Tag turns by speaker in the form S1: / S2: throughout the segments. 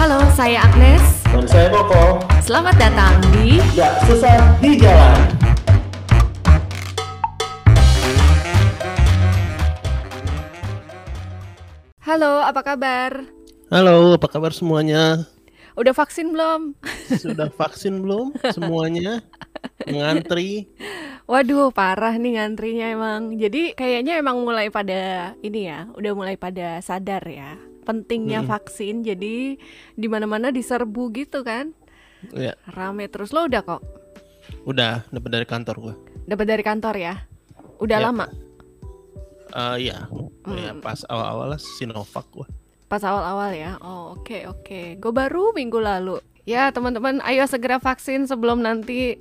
S1: Halo, saya Agnes.
S2: Dan saya Koko,
S1: Selamat datang di
S2: gak susah di jalan.
S1: Halo, apa kabar?
S3: Halo, apa kabar semuanya?
S1: Udah vaksin belum?
S3: Sudah vaksin belum semuanya? Ngantri?
S1: Waduh, parah nih ngantrinya emang. Jadi kayaknya emang mulai pada ini ya, udah mulai pada sadar ya. Pentingnya
S3: Mm-mm.
S1: vaksin. Jadi di mana-mana diserbu gitu kan.
S3: Ya,
S1: Rame terus lo udah kok.
S3: udah dapat dari kantor gua.
S1: Dapat dari kantor ya. Udah
S3: Ya.
S1: lama
S3: Eh ya, ya
S1: Hmm.
S3: pas awal-awal Sinovac gua.
S1: pas awal-awal ya. Oh, oke oke. Gue baru minggu lalu. Ya, teman-teman, ayo segera vaksin sebelum nanti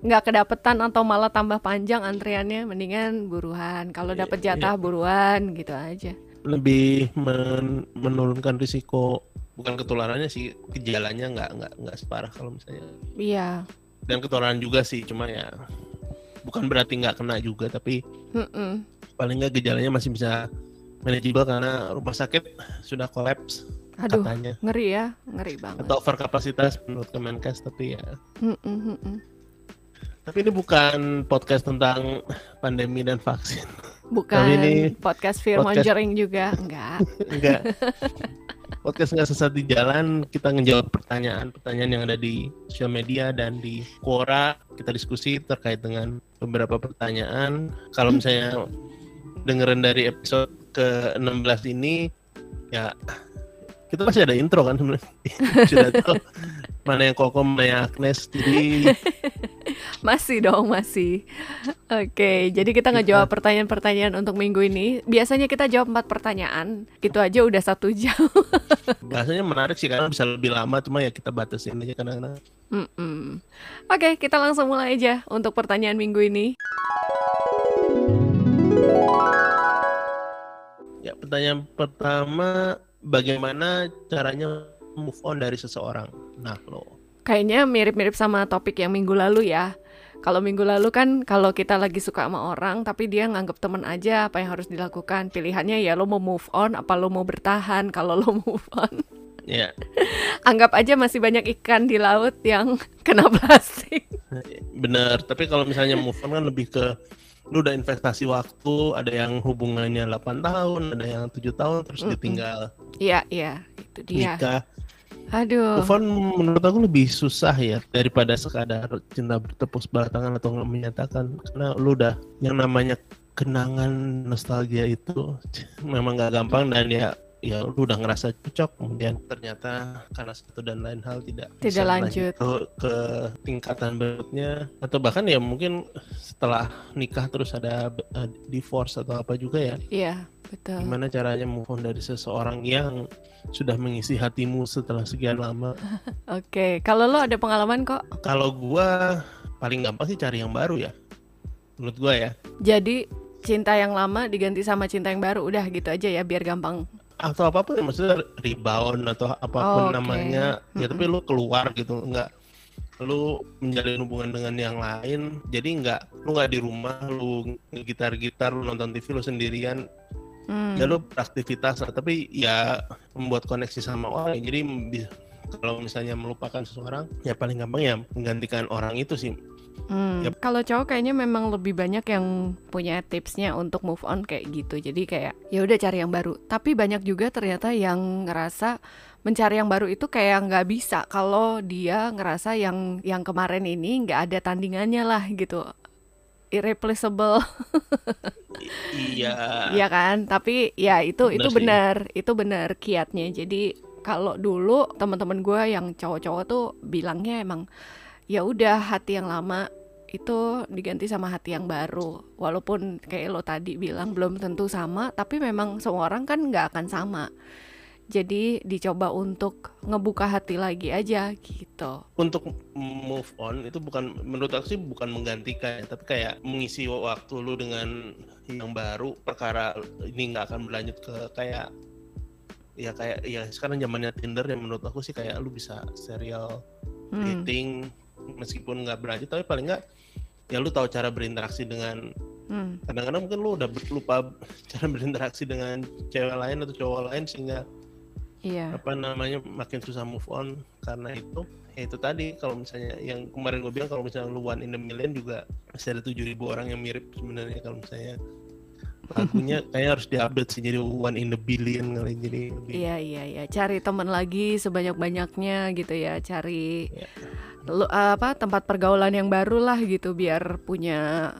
S1: nggak kedapetan atau malah tambah panjang antriannya. Mendingan buruan. Kalau
S3: Iya,
S1: dapet jatah buruan gitu aja.
S3: Lebih men- menurunkan risiko bukan ketularannya sih, gejalanya nggak nggak nggak separah kalau misalnya.
S1: Iya.
S3: Dan ketularan juga sih, cuma ya bukan berarti nggak kena juga, tapi
S1: Mm-mm.
S3: paling nggak gejalanya masih bisa manageable karena rumah sakit sudah kolaps
S1: Aduh,
S3: katanya.
S1: ngeri ya, ngeri banget.
S3: Atau overkapasitas menurut Kemenkes, tapi ya
S1: Mm-mm, mm-mm.
S3: Tapi ini bukan podcast tentang pandemi dan vaksin.
S1: Bukan
S3: ini
S1: podcast fear
S3: podcast-
S1: mongering juga, enggak.
S3: Enggak. podcast nggak sesat di jalan. Kita ngejawab pertanyaan-pertanyaan yang ada di sosial media dan di Quora. Kita diskusi terkait dengan beberapa pertanyaan. Kalau misalnya dengerin dari episode ke-16 ini, ya kita masih ada intro kan sebenarnya. Sudah tahu mana yang Koko, mana yang Agnes. Jadi
S1: Masih dong, masih. Oke, jadi kita ngejawab pertanyaan-pertanyaan untuk minggu ini. Biasanya kita jawab empat pertanyaan, gitu aja udah satu jam.
S3: bahasanya menarik sih karena bisa lebih lama. Cuma ya kita batasin aja kadang-kadang.
S1: Mm-mm. Oke, kita langsung mulai aja untuk pertanyaan minggu ini.
S3: Ya, pertanyaan pertama, bagaimana caranya move on dari seseorang? Nah, lo.
S1: Kayaknya mirip-mirip sama topik yang minggu lalu ya. Kalau minggu lalu kan kalau kita lagi suka sama orang tapi dia nganggap temen aja apa yang harus dilakukan. Pilihannya ya lo mau move on apa lo mau bertahan kalau lo move on.
S3: Ya,
S1: Anggap aja masih banyak ikan di laut yang kena plastik.
S3: bener. Tapi kalau misalnya move on kan lebih ke lu udah investasi waktu, ada yang hubungannya 8 tahun, ada yang tujuh tahun terus
S1: Mm-mm.
S3: ditinggal
S1: Iya, iya, itu dia.
S3: nikah.
S1: Aduh.
S3: Move on menurut aku lebih susah ya daripada sekadar cinta bertepuk sebelah tangan atau menyatakan karena lu udah yang namanya kenangan nostalgia itu memang nggak gampang dan ya ya lu udah ngerasa cocok kemudian ternyata karena satu dan lain hal tidak
S1: Tidak lanjut.
S3: ke, ke tingkatan berikutnya atau bahkan ya mungkin setelah nikah terus ada uh, divorce atau apa juga ya
S1: Iya, betul.
S3: gimana caranya move on dari seseorang yang sudah mengisi hatimu setelah sekian lama
S1: Oke, kalau lo ada pengalaman kok.
S3: Kalau gua paling gampang sih cari yang baru ya. Menurut gua ya.
S1: Jadi cinta yang lama diganti sama cinta yang baru, udah gitu aja ya biar gampang.
S3: Atau apa pun ya, maksudnya rebound atau apa pun
S1: Oke.
S3: namanya. Ya tapi lu keluar gitu, enggak lu menjalin hubungan dengan yang lain jadi nggak lu nggak di rumah lu gitar-gitar lu nonton TV lu sendirian
S1: Hmm.
S3: ya lu beraktivitas lah. tapi ya membuat koneksi sama orang jadi kalau misalnya melupakan seseorang ya paling gampang ya menggantikan orang itu sih
S1: Hmm,
S3: Yap.
S1: Kalau cowok kayaknya memang lebih banyak yang punya tipsnya untuk move on kayak gitu. Jadi kayak ya udah cari yang baru. Tapi banyak juga ternyata yang ngerasa mencari yang baru itu kayak nggak bisa kalau dia ngerasa yang yang kemarin ini nggak ada tandingannya lah gitu. Irreplaceable,
S3: iya
S1: ya kan? Tapi ya itu
S3: Benar
S1: itu benar, itu benar kiatnya. Jadi kalau dulu teman-teman gue yang cowok-cowok tuh bilangnya emang ya udah hati yang lama itu diganti sama hati yang baru. Walaupun kayak lo tadi bilang belum tentu sama tapi memang semua orang kan nggak akan sama. Jadi dicoba untuk ngebuka hati lagi aja gitu.
S3: Untuk move on itu bukan menurut aku sih bukan menggantikan ya, tapi kayak mengisi waktu lu dengan yang baru perkara ini nggak akan berlanjut ke kayak ya kayak ya sekarang zamannya Tinder yang menurut aku sih kayak lu bisa serial
S1: Hmm.
S3: dating meskipun nggak berlanjut tapi paling nggak ya lu tahu cara berinteraksi dengan
S1: Hmm.
S3: kadang-kadang mungkin lu udah lupa cara berinteraksi dengan cewek lain atau cowok lain sehingga
S1: Iya.
S3: apa namanya makin susah move on karena itu ya itu tadi kalau misalnya yang kemarin gue bilang kalau misalnya lu one in a million juga masih ada tujuh ribu orang yang mirip sebenarnya kalau misalnya lagunya kayaknya harus diupdate sih jadi one in a billion kali jadi lebih
S1: Iya iya iya, cari teman lagi sebanyak-banyaknya gitu ya, cari
S3: Ya.
S1: lu- apa tempat pergaulan yang baru lah gitu biar punya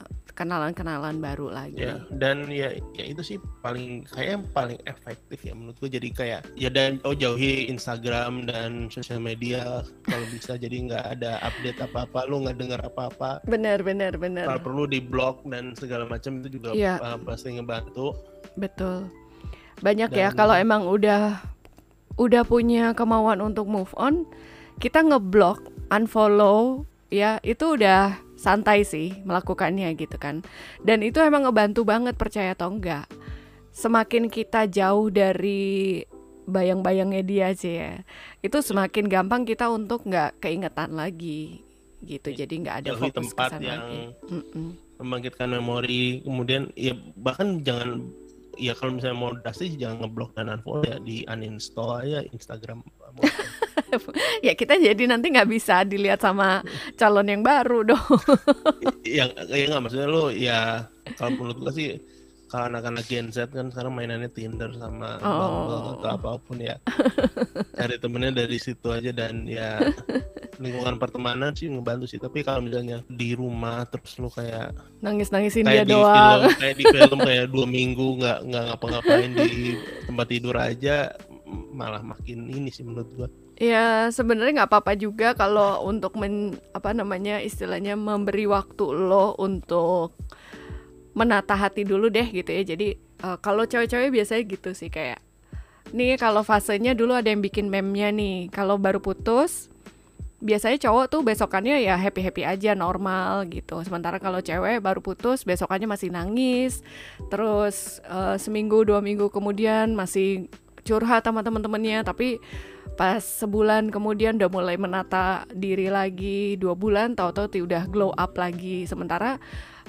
S1: kenalan-kenalan baru lagi.
S3: ya dan ya ya itu sih paling kayak yang paling efektif ya menurut gue jadi kayak ya dan oh jauhi Instagram dan sosial media kalau bisa jadi nggak ada update apa apa lu nggak dengar apa apa
S1: Bener bener bener,
S3: kalau perlu di blog dan segala macam itu juga
S1: Iya.
S3: uh, pasti ngebantu
S1: betul. Banyak ya
S3: Dan-
S1: kalau emang udah udah punya kemauan untuk move on, kita ngeblok, unfollow, ya itu udah santai sih melakukannya gitu kan. Dan itu emang ngebantu banget percaya atau enggak. Semakin kita jauh dari bayang-bayangnya dia sih ya, itu semakin gampang kita untuk nggak keingetan lagi gitu. Jadi nggak ada
S3: jauhi
S1: fokus
S3: tempat yang
S1: lagi.
S3: Membangkitkan memori kemudian ya bahkan jangan ya kalau misalnya mau drastis jangan ngeblok dan unfollow ya di uninstall aja Instagram
S1: ya kita jadi nanti nggak bisa dilihat sama calon yang baru dong.
S3: yang ya nggak maksudnya lo ya kalau menurut gua sih kalau anak-anak Gen Z kan sekarang mainannya Tinder sama Bumble
S1: Oh.
S3: atau apa pun ya cari temennya dari situ aja dan ya lingkungan pertemanan sih ngebantu sih tapi kalau misalnya di rumah terus lu kayak
S1: Nangis-nangisin dia
S3: kayak di
S1: doang.
S3: film kayak di film kayak dua minggu nggak nggak ngapa-ngapain di tempat tidur aja malah makin ini sih menurut gua
S1: Ya sebenarnya nggak apa-apa juga kalau untuk men apa namanya istilahnya memberi waktu lo untuk menata hati dulu deh gitu ya. Jadi eh, kalau cewek-cewek biasanya gitu sih kayak nih kalau fasenya dulu ada yang bikin meme-nya nih. Kalau baru putus biasanya cowok tuh besokannya ya happy-happy aja normal gitu. Sementara kalau cewek baru putus besokannya masih nangis. Terus eh, seminggu dua minggu kemudian masih curhat sama teman-temannya tapi pas sebulan kemudian udah mulai menata diri lagi dua bulan tahu-tahu udah glow up lagi. Sementara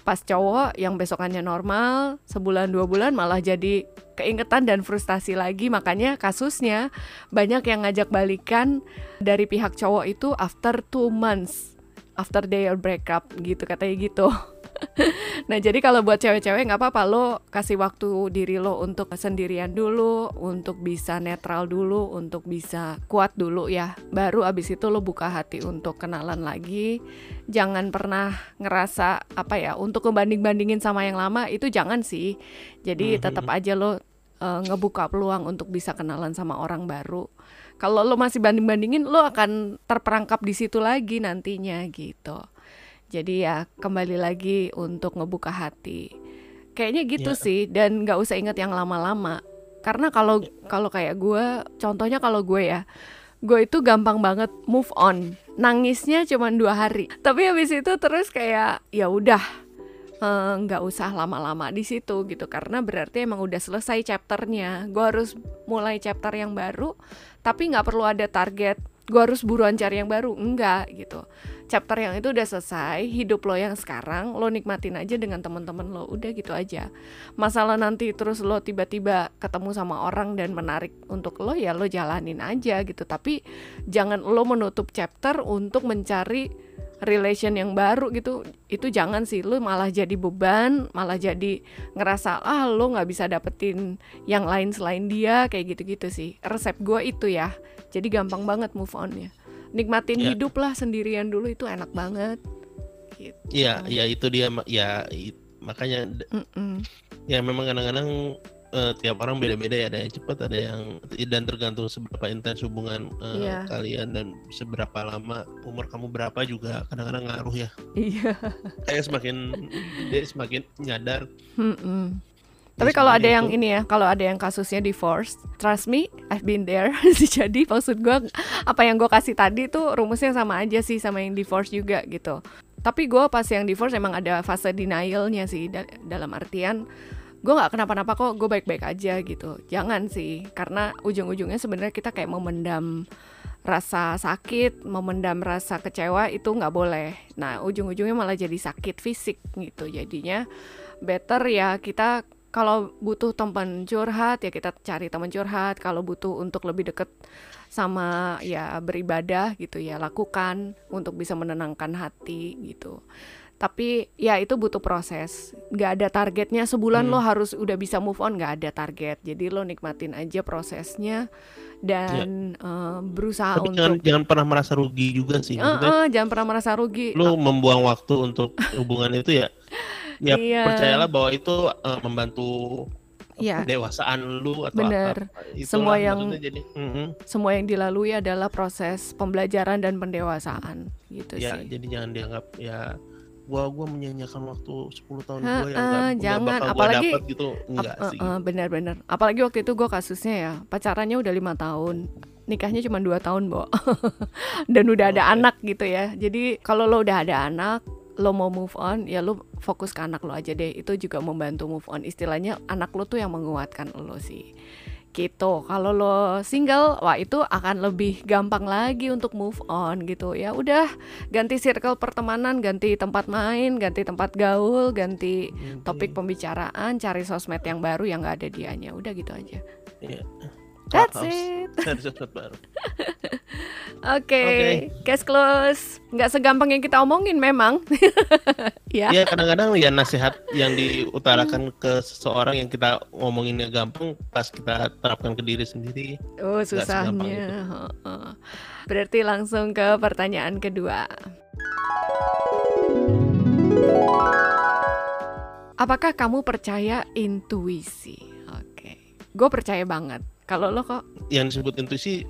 S1: pas cowok yang besokannya normal sebulan dua bulan malah jadi keingetan dan frustasi lagi. Makanya kasusnya banyak yang ngajak balikan dari pihak cowok itu after two months after their breakup gitu katanya gitu Nah jadi kalau buat cewek-cewek nggak apa-apa lo kasih waktu diri lo untuk sendirian dulu, untuk bisa netral dulu, untuk bisa kuat dulu ya. Baru abis itu lo buka hati untuk kenalan lagi. Jangan pernah ngerasa apa ya untuk ngebanding-bandingin sama yang lama itu jangan sih. Jadi
S3: Mhm.
S1: tetap aja lo eh, ngebuka peluang untuk bisa kenalan sama orang baru. Kalau lo masih banding-bandingin lo akan terperangkap di situ lagi nantinya gitu. Jadi ya kembali lagi untuk ngebuka hati. Kayaknya gitu
S3: Ya.
S1: sih dan nggak usah inget yang lama-lama. Karena kalau kalau kayak gue, contohnya kalau gue ya, gue itu gampang banget move on. Nangisnya cuma dua hari. Tapi habis itu terus kayak ya udah eh, nggak usah lama-lama di situ gitu karena berarti emang udah selesai chapternya. Gue harus mulai chapter yang baru, tapi nggak perlu ada target. Gue harus buruan cari yang baru, enggak gitu chapter yang itu udah selesai, hidup lo yang sekarang lo nikmatin aja dengan teman-teman lo, udah gitu aja. Masalah nanti terus lo tiba-tiba ketemu sama orang dan menarik untuk lo ya lo jalanin aja gitu. Tapi jangan lo menutup chapter untuk mencari relation yang baru gitu. Itu jangan sih lo malah jadi beban, malah jadi ngerasa ah lo nggak bisa dapetin yang lain selain dia kayak gitu-gitu sih. Resep gue itu ya. Jadi gampang banget move onnya nikmatin
S3: Ya.
S1: hidup lah sendirian dulu itu enak banget gitu.
S3: Iya, ya itu dia ya makanya d-
S1: Mm-mm.
S3: ya memang kadang-kadang eh, tiap orang beda-beda ya ada yang cepat ada yang dan tergantung seberapa intens hubungan eh,
S1: Iya.
S3: kalian dan seberapa lama umur kamu berapa juga kadang-kadang ngaruh ya
S1: iya
S3: kayak semakin dia semakin nyadar
S1: Mm-mm.
S3: Ya,
S1: tapi kalau ada yang
S3: itu-
S1: ini ya kalau ada yang kasusnya divorce trust me I've been there jadi maksud gue apa yang gue kasih tadi tuh rumusnya sama aja sih sama yang divorce juga gitu tapi gue pas yang divorce emang ada fase denialnya sih da- dalam artian gue nggak kenapa-napa kok gue baik-baik aja gitu jangan sih karena ujung-ujungnya sebenarnya kita kayak memendam rasa sakit, memendam rasa kecewa itu nggak boleh. Nah ujung-ujungnya malah jadi sakit fisik gitu. Jadinya better ya kita kalau butuh teman curhat ya kita cari teman curhat. Kalau butuh untuk lebih deket sama ya beribadah gitu ya lakukan untuk bisa menenangkan hati gitu. Tapi ya itu butuh proses. Nggak ada targetnya. Sebulan
S3: Hmm.
S1: lo harus udah bisa move on nggak ada target. Jadi lo nikmatin aja prosesnya dan eh, berusaha
S3: Tapi jangan
S1: untuk
S3: jangan pernah merasa rugi juga sih. Maksudnya,
S1: eh, jangan pernah merasa rugi.
S3: lu membuang waktu untuk hubungan itu ya ya
S1: Iya.
S3: percayalah bahwa itu eh, membantu
S1: Iya.
S3: pendewasaan lu atau
S1: Bener.
S3: apa
S1: Semua yang-
S3: jadi mm-mm.
S1: semua yang dilalui adalah proses pembelajaran dan pendewasaan gitu
S3: ya
S1: sih
S3: jadi jangan dianggap ya gua gua menyanyiakan waktu 10 tahun
S1: Ha,
S3: gua yang nggak nggak
S1: jangan.
S3: bakal gua
S1: Apalagi-
S3: dapat gitu enggak
S1: Ap-
S3: sih
S1: eh, eh, benar-benar apalagi waktu itu gue kasusnya ya pacarannya udah lima tahun nikahnya cuma dua tahun bo dan udah ada
S3: Oke.
S1: anak gitu ya jadi kalau lo udah ada anak lo mau move on ya lo fokus ke anak lo aja deh. Itu juga membantu move on. Istilahnya anak lo tuh yang menguatkan lo sih. Gitu. Kalau lo single wah itu akan lebih gampang lagi untuk move on gitu. Ya udah ganti circle pertemanan ganti tempat main ganti tempat gaul ganti topik pembicaraan cari sosmed yang baru yang nggak ada dianya. Udah gitu aja.
S3: Iya.
S1: That's it.
S3: Baru.
S1: Oke
S3: Oke.
S1: case close. Nggak segampang yang kita omongin memang. Ya.
S3: Ya kadang-kadang ya nasihat yang diutarakan ke seseorang yang kita ngomonginnya gampang pas kita terapkan ke diri sendiri
S1: oh susahnya. berarti langsung ke pertanyaan kedua. Apakah kamu percaya intuisi? Oke, gue percaya banget. Kalau lo kok
S3: yang disebut intuisi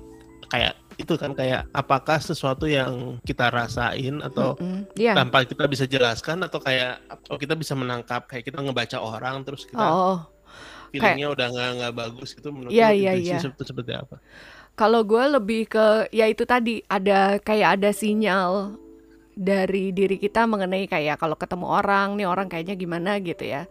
S3: kayak itu kan kayak apakah sesuatu yang kita rasain atau
S1: Mm-mm. Iya.
S3: tanpa kita bisa jelaskan atau kayak atau kita bisa menangkap kayak kita ngebaca orang terus kita
S1: Oh,
S3: feelingnya udah nggak nggak bagus itu menurut
S1: iya,
S3: intuisi
S1: iya.
S3: itu seperti apa?
S1: kalau gue lebih ke ya itu tadi ada kayak ada sinyal dari diri kita mengenai kayak kalau ketemu orang nih orang kayaknya gimana gitu ya.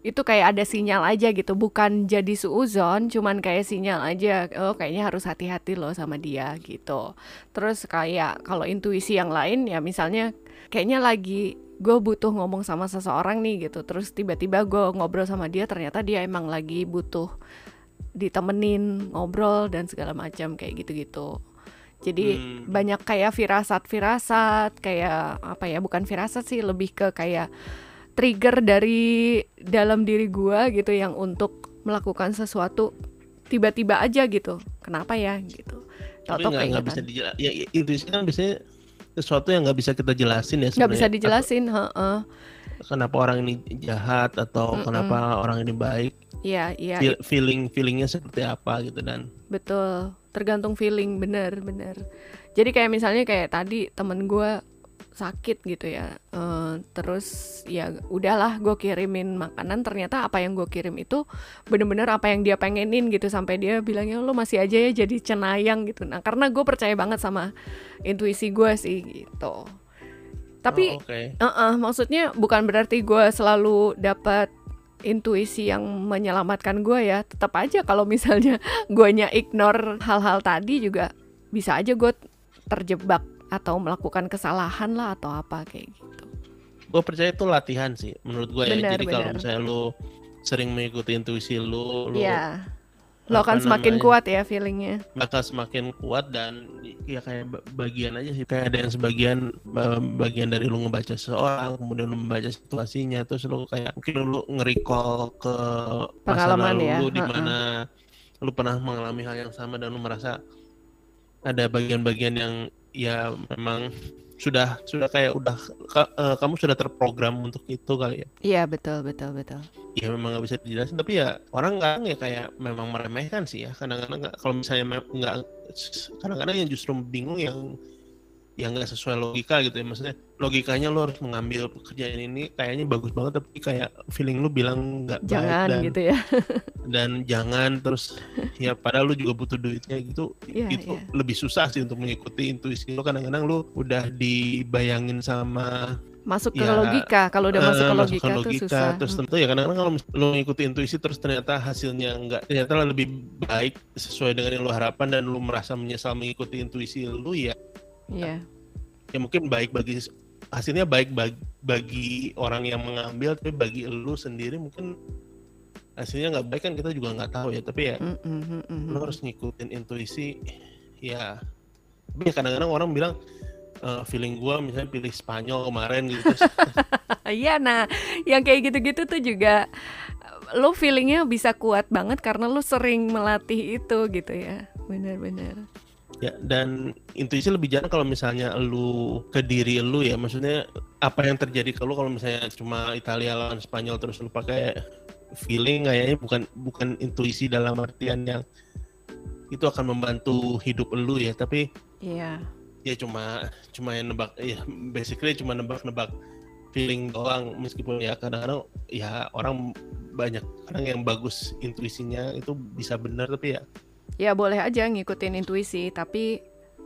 S1: Itu kayak ada sinyal aja gitu, bukan jadi suuzon, cuman kayak sinyal aja. Oh, kayaknya harus hati-hati loh sama dia gitu. Terus kayak kalau intuisi yang lain ya misalnya kayaknya lagi gue butuh ngomong sama seseorang nih gitu. Terus tiba-tiba gue ngobrol sama dia ternyata dia emang lagi butuh ditemenin ngobrol dan segala macam kayak gitu-gitu. Jadi
S3: Hmm.
S1: banyak kayak firasat-firasat, kayak apa ya? Bukan firasat sih, lebih ke kayak trigger dari dalam diri gua gitu yang untuk melakukan sesuatu tiba-tiba aja gitu. Kenapa ya gitu?
S3: Tapi nggak bisa dijelasin. Ya, ya, intuisi kan biasanya sesuatu yang nggak bisa kita jelasin ya
S1: Nggak bisa dijelasin, heeh.
S3: Atau Kenapa orang ini jahat atau
S1: Mm-mm.
S3: kenapa orang ini baik?
S1: Iya, iya,
S3: Feel- feeling feelingnya seperti apa gitu dan
S1: Betul, tergantung feeling, bener bener. Jadi kayak misalnya kayak tadi temen gue sakit gitu ya, eh, terus ya udahlah gue kirimin makanan, ternyata apa yang gue kirim itu bener-bener apa yang dia pengenin gitu sampai dia bilangnya lo masih aja ya jadi cenayang gitu. Nah karena gue percaya banget sama intuisi gue sih gitu. Tapi
S3: Oh, oke.
S1: Eh-eh, maksudnya bukan berarti gue selalu dapat intuisi yang menyelamatkan gue ya. Tetap aja kalau misalnya guanya ignore hal-hal tadi juga bisa aja gue terjebak atau melakukan kesalahan lah atau apa kayak gitu.
S3: gue percaya itu latihan sih menurut gue ya jadi kalau misalnya lu sering mengikuti intuisi lu lu
S1: Iya. Lo akan semakin
S3: namanya,
S1: kuat ya feelingnya.
S3: bakal semakin kuat dan ya kayak ba- bagian aja sih kayak ada yang sebagian ba- bagian dari lu ngebaca seseorang kemudian lu membaca situasinya terus lu kayak mungkin lu nge-recall ke masa
S1: Pengalaman
S3: lalu
S1: ya,
S3: lu di mana lu pernah mengalami hal yang sama dan lu merasa ada bagian-bagian yang ya memang sudah sudah kayak udah ka- eh, kamu sudah terprogram untuk itu kali ya
S1: Iya betul betul betul.
S3: ya memang nggak bisa dijelasin tapi ya orang nggak ya kayak memang meremehkan sih ya kadang-kadang kalau misalnya nggak kadang-kadang yang justru bingung yang yang nggak sesuai logika gitu ya maksudnya logikanya lo harus mengambil pekerjaan ini kayaknya bagus banget tapi kayak feeling lu bilang nggak baik
S1: Jangan
S3: dan
S1: gitu ya.
S3: dan jangan terus ya padahal lu juga butuh duitnya gitu
S1: Iya,
S3: itu
S1: iya.
S3: lebih susah sih untuk mengikuti intuisi lo kadang-kadang lu udah dibayangin sama
S1: Masuk ke
S3: Ya,
S1: logika. Kalau udah
S3: Eh,
S1: masuk ke
S3: masuk
S1: logika, tuh susah.
S3: terus tentu ya kadang-kadang kalau lo ngikuti intuisi terus ternyata hasilnya enggak ternyata lebih baik sesuai dengan yang lo harapkan dan lo merasa menyesal mengikuti intuisi lo ya
S1: Iya.
S3: ya mungkin baik bagi hasilnya baik bagi, bagi orang yang mengambil tapi bagi lo sendiri mungkin hasilnya nggak baik kan kita juga nggak tahu ya tapi ya
S1: Mm, mm, mm, mm.
S3: lo harus ngikutin intuisi ya tapi ya kadang-kadang orang bilang eh, feeling gua misalnya pilih Spanyol kemarin gitu
S1: Iya, nah, yang kayak gitu-gitu tuh juga lo feelingnya bisa kuat banget karena lo sering melatih itu gitu ya. Benar-benar.
S3: Ya dan intuisi lebih jarang kalau misalnya lu ke diri lu ya. Maksudnya apa yang terjadi ke lu kalau misalnya cuma Italia lawan Spanyol terus lu pakai feeling kayaknya bukan bukan intuisi dalam artian yang itu akan membantu hidup lu ya. Tapi
S1: Iya.
S3: ya cuma cuma yang nebak ya basically cuma nebak-nebak feeling doang. Meskipun ya kadang-kadang ya orang banyak orang yang bagus intuisinya itu bisa benar tapi ya
S1: Ya boleh aja ngikutin intuisi, tapi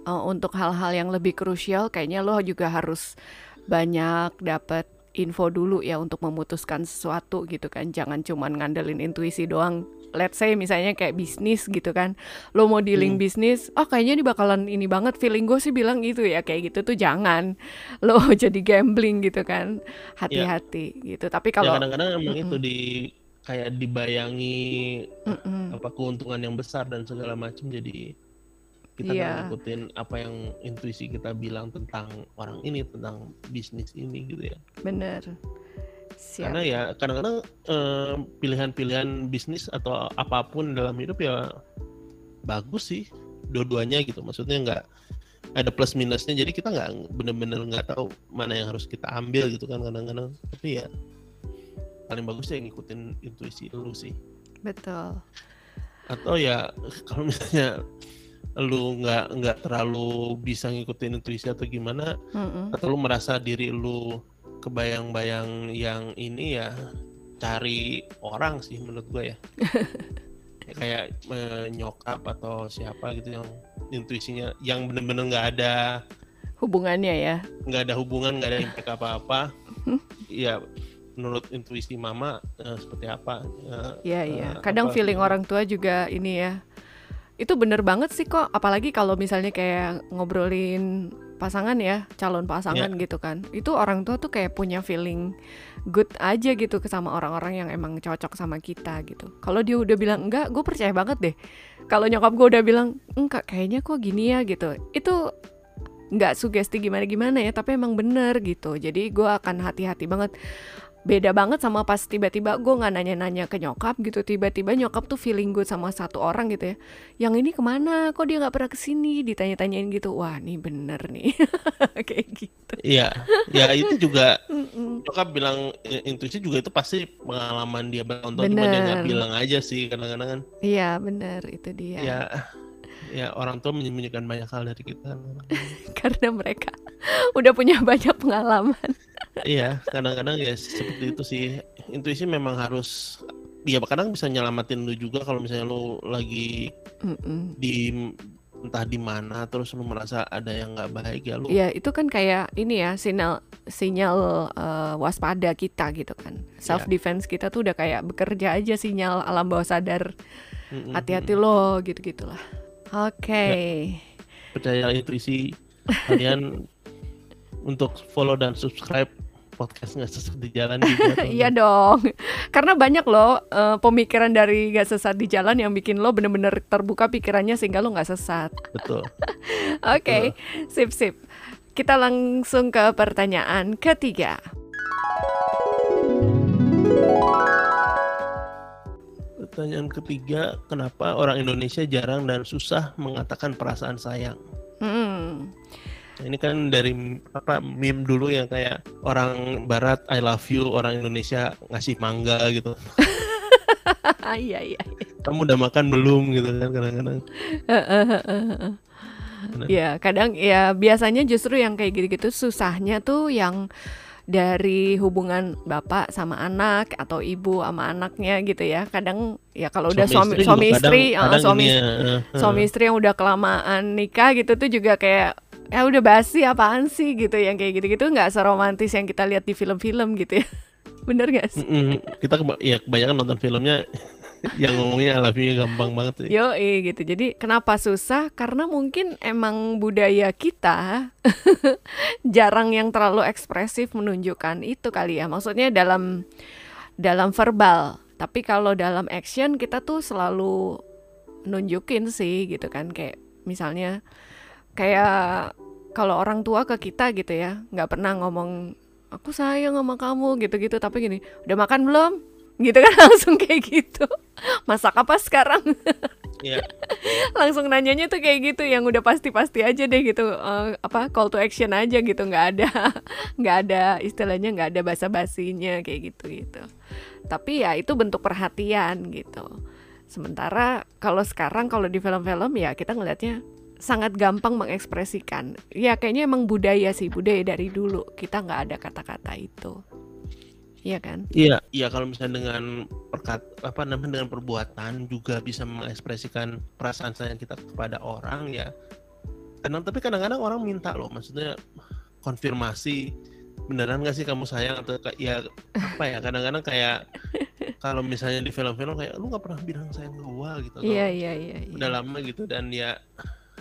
S1: uh, untuk hal-hal yang lebih krusial kayaknya lo juga harus banyak dapat info dulu ya untuk memutuskan sesuatu gitu kan. Jangan cuman ngandelin intuisi doang. Let's say misalnya kayak bisnis gitu kan. Lo mau dealing
S3: Hmm.
S1: bisnis, oh kayaknya ini bakalan ini banget feeling gue sih bilang gitu ya. Kayak gitu tuh jangan. Lo jadi gambling gitu kan. Hati-hati gitu. Tapi
S3: ya
S1: kalau
S3: kadang-kadang emang itu di kayak dibayangi
S1: Mm-mm.
S3: apa keuntungan yang besar dan segala macam jadi kita nggak
S1: Iya.
S3: ngikutin apa yang intuisi kita bilang tentang orang ini tentang bisnis ini gitu ya
S1: bener. Siap.
S3: karena ya kadang-kadang eh, pilihan-pilihan bisnis atau apa pun dalam hidup ya bagus sih dua-duanya gitu maksudnya nggak ada plus minusnya jadi kita nggak bener-bener nggak tahu mana yang harus kita ambil gitu kan kadang-kadang tapi ya paling bagus ya ngikutin intuisi lu sih
S1: Betul.
S3: atau ya kalau misalnya lu nggak nggak terlalu bisa ngikutin intuisi atau gimana
S1: Mm-mm.
S3: atau lu merasa diri lu kebayang-bayang yang ini ya cari orang sih menurut gue ya Ya, kayak eh, nyokap atau siapa gitu yang intuisinya yang bener-bener nggak ada
S1: Hubungannya ya.
S3: nggak ada hubungan nggak ada impact apa-apa ya menurut intuisi mama eh, seperti apa Eh,
S1: Iya
S3: eh,
S1: iya. Kadang
S3: apa-
S1: feeling orang tua juga ini ya. Itu bener banget sih kok. Apalagi kalau misalnya kayak ngobrolin pasangan ya, calon pasangan gitu kan. Itu orang tua tuh kayak punya feeling good aja gitu ke sama orang-orang yang emang cocok sama kita gitu. Kalau dia udah bilang enggak, gue percaya banget deh. Kalau nyokap gue udah bilang enggak, kayaknya kok gini ya gitu. Itu nggak sugesti gimana-gimana ya, tapi emang bener gitu. Jadi gue akan hati-hati banget beda banget sama pas tiba-tiba gue nggak nanya-nanya ke nyokap gitu. Tiba-tiba nyokap tuh feeling good sama satu orang gitu ya. Yang ini ke mana? Kok dia nggak pernah ke sini ditanya-tanyain gitu. Wah nih bener nih. Kayak gitu.
S3: Iya, ya itu juga nyokap bilang intuisi juga itu pasti pengalaman dia bertonton cuma dia nggak bilang aja sih kadang-kadang kan.
S1: Iya bener. Itu dia.
S3: Ya ya orang tua menyembunyikan banyak hal dari kita.
S1: Karena mereka udah punya banyak pengalaman
S3: iya kadang-kadang ya seperti itu sih. Intuisi memang harus ya kadang bisa nyelamatin lu juga kalau misalnya lu lagi
S1: Mm-mm.
S3: di entah di mana terus lu merasa ada yang nggak baik ya lu
S1: Ya itu kan kayak ini ya sinyal sinyal eh, waspada kita gitu kan. Self defense kita tuh udah kayak bekerja aja sinyal alam bawah sadar.
S3: Mm-mm,
S1: hati-hati lo gitu gitulah oke
S3: percaya intuisi kalian untuk follow dan subscribe podcast nggak sesat di jalan juga
S1: Iya dong, karena banyak loh eh, pemikiran dari gak sesat di jalan yang bikin lo bener-bener terbuka pikirannya sehingga lo gak sesat.
S3: betul
S1: Oke, sip sip. Kita langsung ke pertanyaan ketiga.
S3: Pertanyaan ketiga, kenapa orang Indonesia jarang dan susah mengatakan perasaan sayang?
S1: Hmm,
S3: Ini kan dari apa meme dulu yang kayak orang Barat I love you, orang Indonesia ngasih mangga gitu.
S1: iya iya.
S3: Kamu udah makan belum gitu kan kadang-kadang.
S1: Ya kadang ya biasanya justru yang kayak gitu-gitu susahnya tuh yang dari hubungan bapak sama anak atau ibu sama anaknya gitu ya. Kadang ya kalau udah suami
S3: juga
S1: suami
S3: kadang-
S1: istri,
S3: kadang
S1: suami
S3: ini ya,
S1: suami istri yang udah kelamaan nikah gitu tuh juga kayak ya udah basi apaan sih? Gitu yang kayak gitu-gitu nggak seromantis yang kita lihat di film-film gitu ya. Bener gak sih?
S3: Mm-mm. Kita keba- ya kebanyakan nonton filmnya yang ngomongnya you gampang banget sih.
S1: yo gitu. Jadi kenapa susah? Karena mungkin emang budaya kita jarang yang terlalu ekspresif menunjukkan itu kali ya. Maksudnya dalam dalam verbal. Tapi kalau dalam action kita tuh selalu nunjukin sih gitu kan. Kayak misalnya kayak kalau orang tua ke kita gitu ya nggak pernah ngomong aku sayang sama kamu gitu-gitu. Tapi gini udah makan belum? Gitu kan langsung kayak gitu. Masak apa sekarang?
S3: Iya.
S1: langsung nanyanya tuh kayak gitu yang udah pasti-pasti aja deh gitu Eh, apa call to action aja gitu. Nggak ada nggak ada istilahnya nggak ada basa-basinya kayak gitu gitu tapi ya itu bentuk perhatian gitu. Sementara kalau sekarang kalau di film-film ya kita ngelihatnya sangat gampang mengekspresikan. Ya kayaknya emang budaya sih budaya dari dulu. Kita nggak ada kata-kata itu. Iya kan?
S3: Iya, iya kalau misalnya dengan perkat apa namanya dengan perbuatan juga bisa mengekspresikan perasaan sayang kita kepada orang ya. Kadang tapi kadang-kadang orang minta loh, maksudnya konfirmasi beneran gak sih kamu sayang? Atau kayak ya apa ya kadang-kadang kayak kalau misalnya di film-film kayak lu nggak pernah bilang sayang gua gitu.
S1: Iya iya iya iya.
S3: udah lama gitu dan ya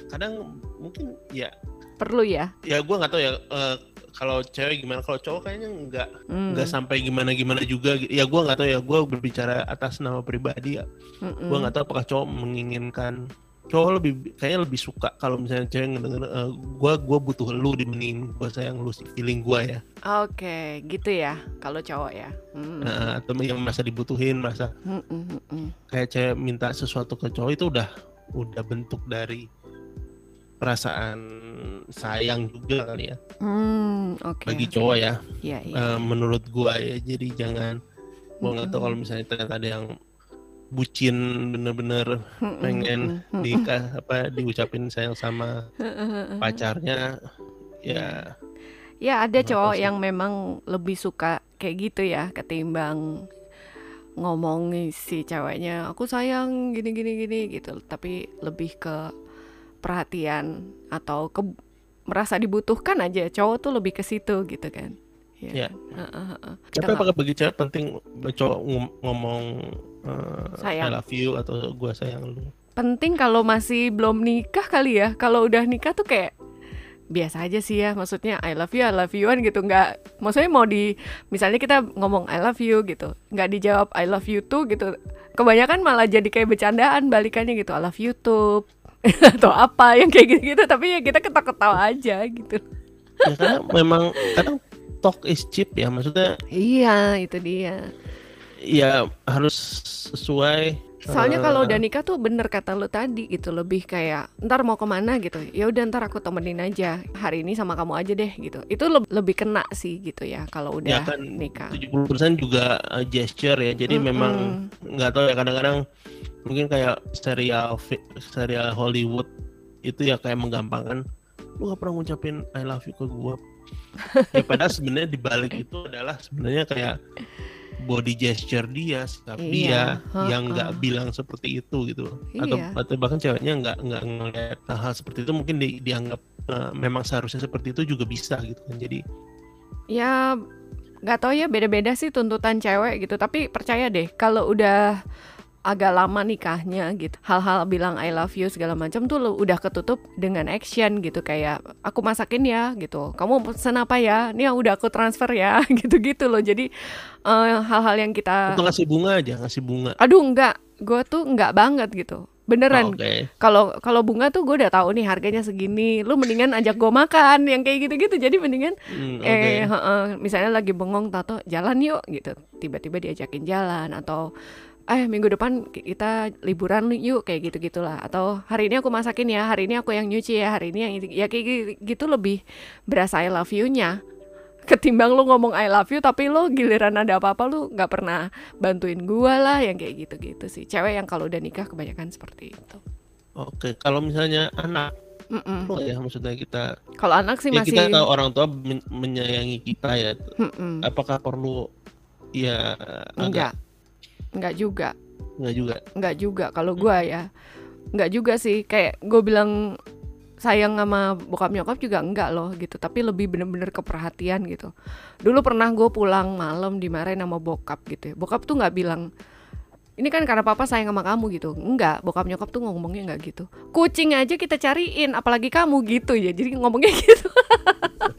S3: kadang mungkin ya
S1: perlu ya
S3: ya gua nggak tahu ya eh, kalau cewek gimana kalau cowok kayaknya nggak
S1: Hmm,
S3: nggak sampai gimana gimana juga ya gua nggak tahu ya gua berbicara atas nama pribadi ya
S1: mm-mm.
S3: gua nggak tahu apakah cowok menginginkan cowok lebih kayaknya lebih suka kalau misalnya cewek ngedenger eh, gua gua butuh lu dibandingin gua sayang lu sih feeling gua ya
S1: Oke, gitu ya. Kalau cowok ya. Mm.
S3: Nah, atau yang merasa dibutuhin merasa
S1: Mm, mm, mm, mm.
S3: kayak cewek minta sesuatu ke cowok itu udah udah bentuk dari perasaan sayang juga kali ya
S1: Hmm, oke.
S3: bagi cowok ya
S1: Iya, iya.
S3: Eh, menurut gua ya jadi jangan gua nggak tahu
S1: Mm-mm.
S3: kalau misalnya ternyata ada yang bucin bener-bener
S1: Mm,
S3: pengen
S1: mm, mm, mm.
S3: nikah apa diucapin sayang sama pacarnya ya
S1: Ya ada cowok
S3: sih.
S1: yang memang lebih suka kayak gitu ya ketimbang ngomong si ceweknya aku sayang gini gini gini gitu tapi lebih ke perhatian atau ke merasa dibutuhkan aja cowok tuh lebih ke situ gitu kan.
S3: Iya.
S1: kan? Heeh, heeh. Kita
S3: tapi apakah bagi cewek penting cowok ngom- ngomong eh,
S1: Sayang.
S3: I love you atau gua sayang lu?
S1: Penting kalau masih belum nikah kali ya. Kalau udah nikah tuh kayak biasa aja sih ya. Maksudnya I love you I love you-an gitu. Nggak maksudnya mau di misalnya kita ngomong I love you gitu. Nggak dijawab I love you too gitu. Kebanyakan malah jadi kayak bercandaan balikannya gitu. I love you too atau apa yang kayak gitu-gitu. Tapi ya kita ketawa-ketawa aja gitu.
S3: Ya karena memang kadang talk is cheap ya maksudnya
S1: iya itu dia.
S3: Ya harus sesuai
S1: Soalnya
S3: eh,
S1: kalau udah nikah tuh bener kata lu tadi gitu lebih kayak ntar mau ke mana? gitu. Ya udah ntar aku temenin aja. Hari ini sama kamu aja deh gitu. Itu leb- lebih kena sih gitu ya kalau udah
S3: ya kan
S1: nikah.
S3: 70% juga uh, gesture ya. Jadi
S1: Mm-mm.
S3: memang nggak tahu ya kadang-kadang mungkin kayak serial serial Hollywood itu ya kayak menggampangkan lu gak pernah ngucapin I love you ke gua. Ya padahal sebenarnya di balik itu adalah sebenarnya kayak body gesture dia sikap
S1: Iya,
S3: dia
S1: ha-ha.
S3: yang nggak bilang seperti itu gitu atau
S1: Iya.
S3: atau bahkan ceweknya nggak nggak ngeliat hal seperti itu mungkin di- dianggap uh, memang seharusnya seperti itu juga bisa gitu kan jadi
S1: ya nggak tahu ya beda-beda sih tuntutan cewek gitu tapi percaya deh kalau udah agak lama nikahnya gitu. Hal-hal bilang I love you segala macam tuh lu udah ketutup dengan action gitu kayak aku masakin ya gitu. Kamu pesen apa ya? Ini udah aku transfer ya gitu-gitu loh. Jadi eh, hal-hal yang kita
S3: atau ngasih bunga aja ngasih bunga.
S1: Aduh enggak. Gue tuh enggak banget gitu. Beneran.
S3: Oh,
S1: kalau kalau bunga tuh gue udah tahu nih harganya segini. Lu mendingan ajak gue makan yang kayak gitu-gitu. Jadi mendingan
S3: Hmm, oke.
S1: eh heeh, misalnya lagi bengong tato jalan yuk gitu. Tiba-tiba diajakin jalan atau eh minggu depan ki- kita liburan yuk kayak gitu gitulah atau hari ini aku masakin ya hari ini aku yang nyuci ya hari ini yang itu- ya kayak gi- gitu lebih berasa I love you-nya ketimbang lu ngomong I love you tapi lu giliran ada apa-apa lu nggak pernah bantuin gua lah yang kayak gitu-gitu sih cewek yang kalau udah nikah kebanyakan seperti itu
S3: Oke, kalau misalnya anak,
S1: Mm-mm.
S3: lo ya maksudnya kita,
S1: kalau anak sih
S3: ya
S1: masih
S3: kita tahu orang tua men- menyayangi kita ya.
S1: Mm-mm.
S3: Apakah perlu ya
S1: enggak enggak juga.
S3: Enggak juga.
S1: nggak juga kalau gua ya. Nggak juga sih kayak gue bilang sayang sama bokap nyokap juga enggak loh gitu tapi lebih bener-bener keperhatian gitu. Dulu pernah gue pulang malam dimarahin sama bokap gitu ya. Bokap tuh nggak bilang ini kan karena papa sayang sama kamu gitu. Enggak bokap nyokap tuh ngomongnya nggak gitu. Kucing aja kita cariin apalagi kamu gitu ya. Jadi ngomongnya gitu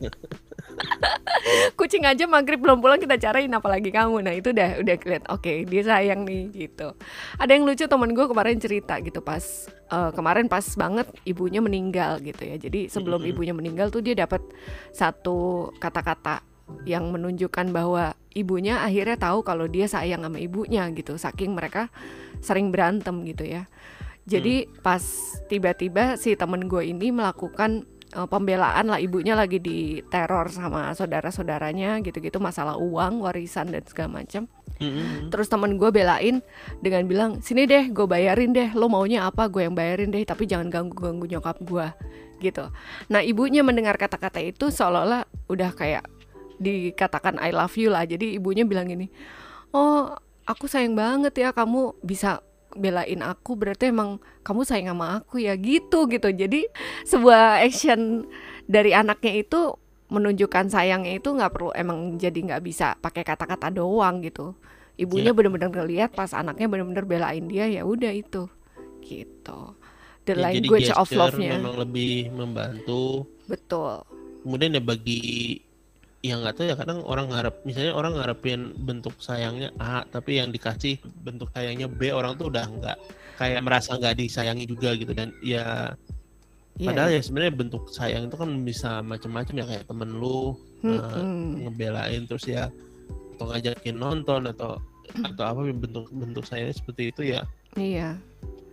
S1: kucing aja maghrib belum pulang kita carain apalagi kamu. Nah itu udah udah kelihatan oke dia sayang nih gitu. Ada yang lucu temen gue kemarin cerita gitu pas eh, kemarin pas banget ibunya meninggal gitu ya. Jadi sebelum
S3: Mm-mm.
S1: ibunya meninggal tuh dia dapat satu kata-kata yang menunjukkan bahwa ibunya akhirnya tahu kalau dia sayang sama ibunya gitu saking mereka sering berantem gitu ya. Jadi pas tiba-tiba si temen gue ini melakukan eh, pembelaan lah ibunya lagi diteror sama saudara-saudaranya gitu-gitu masalah uang warisan dan segala macam.
S3: Mm-mm.
S1: terus temen gue belain dengan bilang sini deh gue bayarin deh lo maunya apa gue yang bayarin deh tapi jangan ganggu-ganggu nyokap gue gitu. Nah ibunya mendengar kata-kata itu seolah-olah udah kayak dikatakan I love you lah. Jadi ibunya bilang gini oh aku sayang banget ya kamu bisa belain aku berarti emang kamu sayang sama aku ya gitu gitu. Jadi sebuah action dari anaknya itu menunjukkan sayangnya itu nggak perlu emang jadi nggak bisa pakai kata-kata doang gitu. Ibunya
S3: Iya.
S1: bener-bener ngeliat pas anaknya bener-bener belain dia ya udah itu gitu. The
S3: Ya,
S1: language of love-nya.
S3: memang lebih membantu.
S1: Betul.
S3: Kemudian ya bagi yang nggak tahu ya kadang orang ngarep misalnya orang ngarepin bentuk sayangnya A tapi yang dikasih bentuk sayangnya B orang tuh udah nggak kayak merasa nggak disayangi juga gitu dan ya
S1: Iya,
S3: padahal
S1: iya.
S3: ya sebenarnya bentuk sayang itu kan bisa macam-macam ya kayak temen lu eh,
S1: Mm-mm.
S3: ngebelain terus ya atau ngajakin nonton atau atau apa bentuk bentuk sayangnya seperti itu ya
S1: iya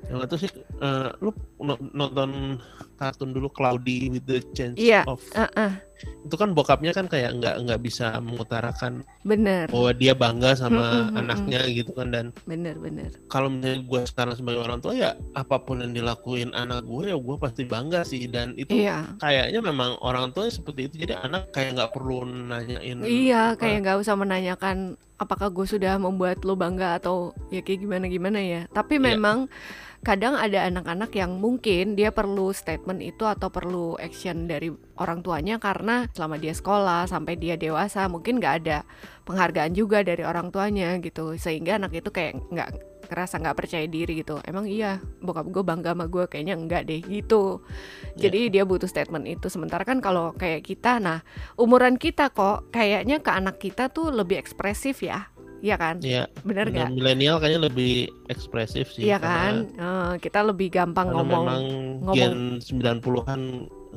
S3: yang itu sih eh, lu no- nonton kartun dulu Cloudy with the Change
S1: Iya,
S3: of
S1: Ah-ah,
S3: itu kan bokapnya kan kayak nggak nggak bisa mengutarakan
S1: bener.
S3: bahwa dia bangga sama
S1: Mm, mm, mm,
S3: anaknya gitu kan dan
S1: bener bener.
S3: kalau misalnya gue sekarang sebagai orang tua ya apa pun yang dilakuin anak gue ya gue pasti bangga sih. Dan itu
S1: iya.
S3: kayaknya memang orang tua seperti itu jadi anak kayak nggak perlu nanyain
S1: Iya, kayak nggak usah menanyakan apakah gue sudah membuat lo bangga atau ya kayak gimana gimana ya. Tapi
S3: Iya.
S1: Kadang ada anak-anak yang mungkin dia perlu statement itu atau perlu action dari orang tuanya karena selama dia sekolah sampai dia dewasa mungkin nggak ada penghargaan juga dari orang tuanya gitu. Sehingga anak itu kayak nggak ngerasa nggak percaya diri gitu. Emang iya bokap gue bangga sama gue kayaknya enggak deh gitu. Jadi dia butuh statement itu. Sementara kan kalau kayak kita nah umuran kita kok kayaknya ke anak kita tuh lebih ekspresif ya Iya kan
S3: ya
S1: bener
S3: dan
S1: nggak
S3: milenial kayaknya lebih ekspresif sih
S1: Iya kan Eh, kita lebih gampang
S3: karena
S1: ngomong
S3: memang
S1: ngomong.
S3: gen 90-an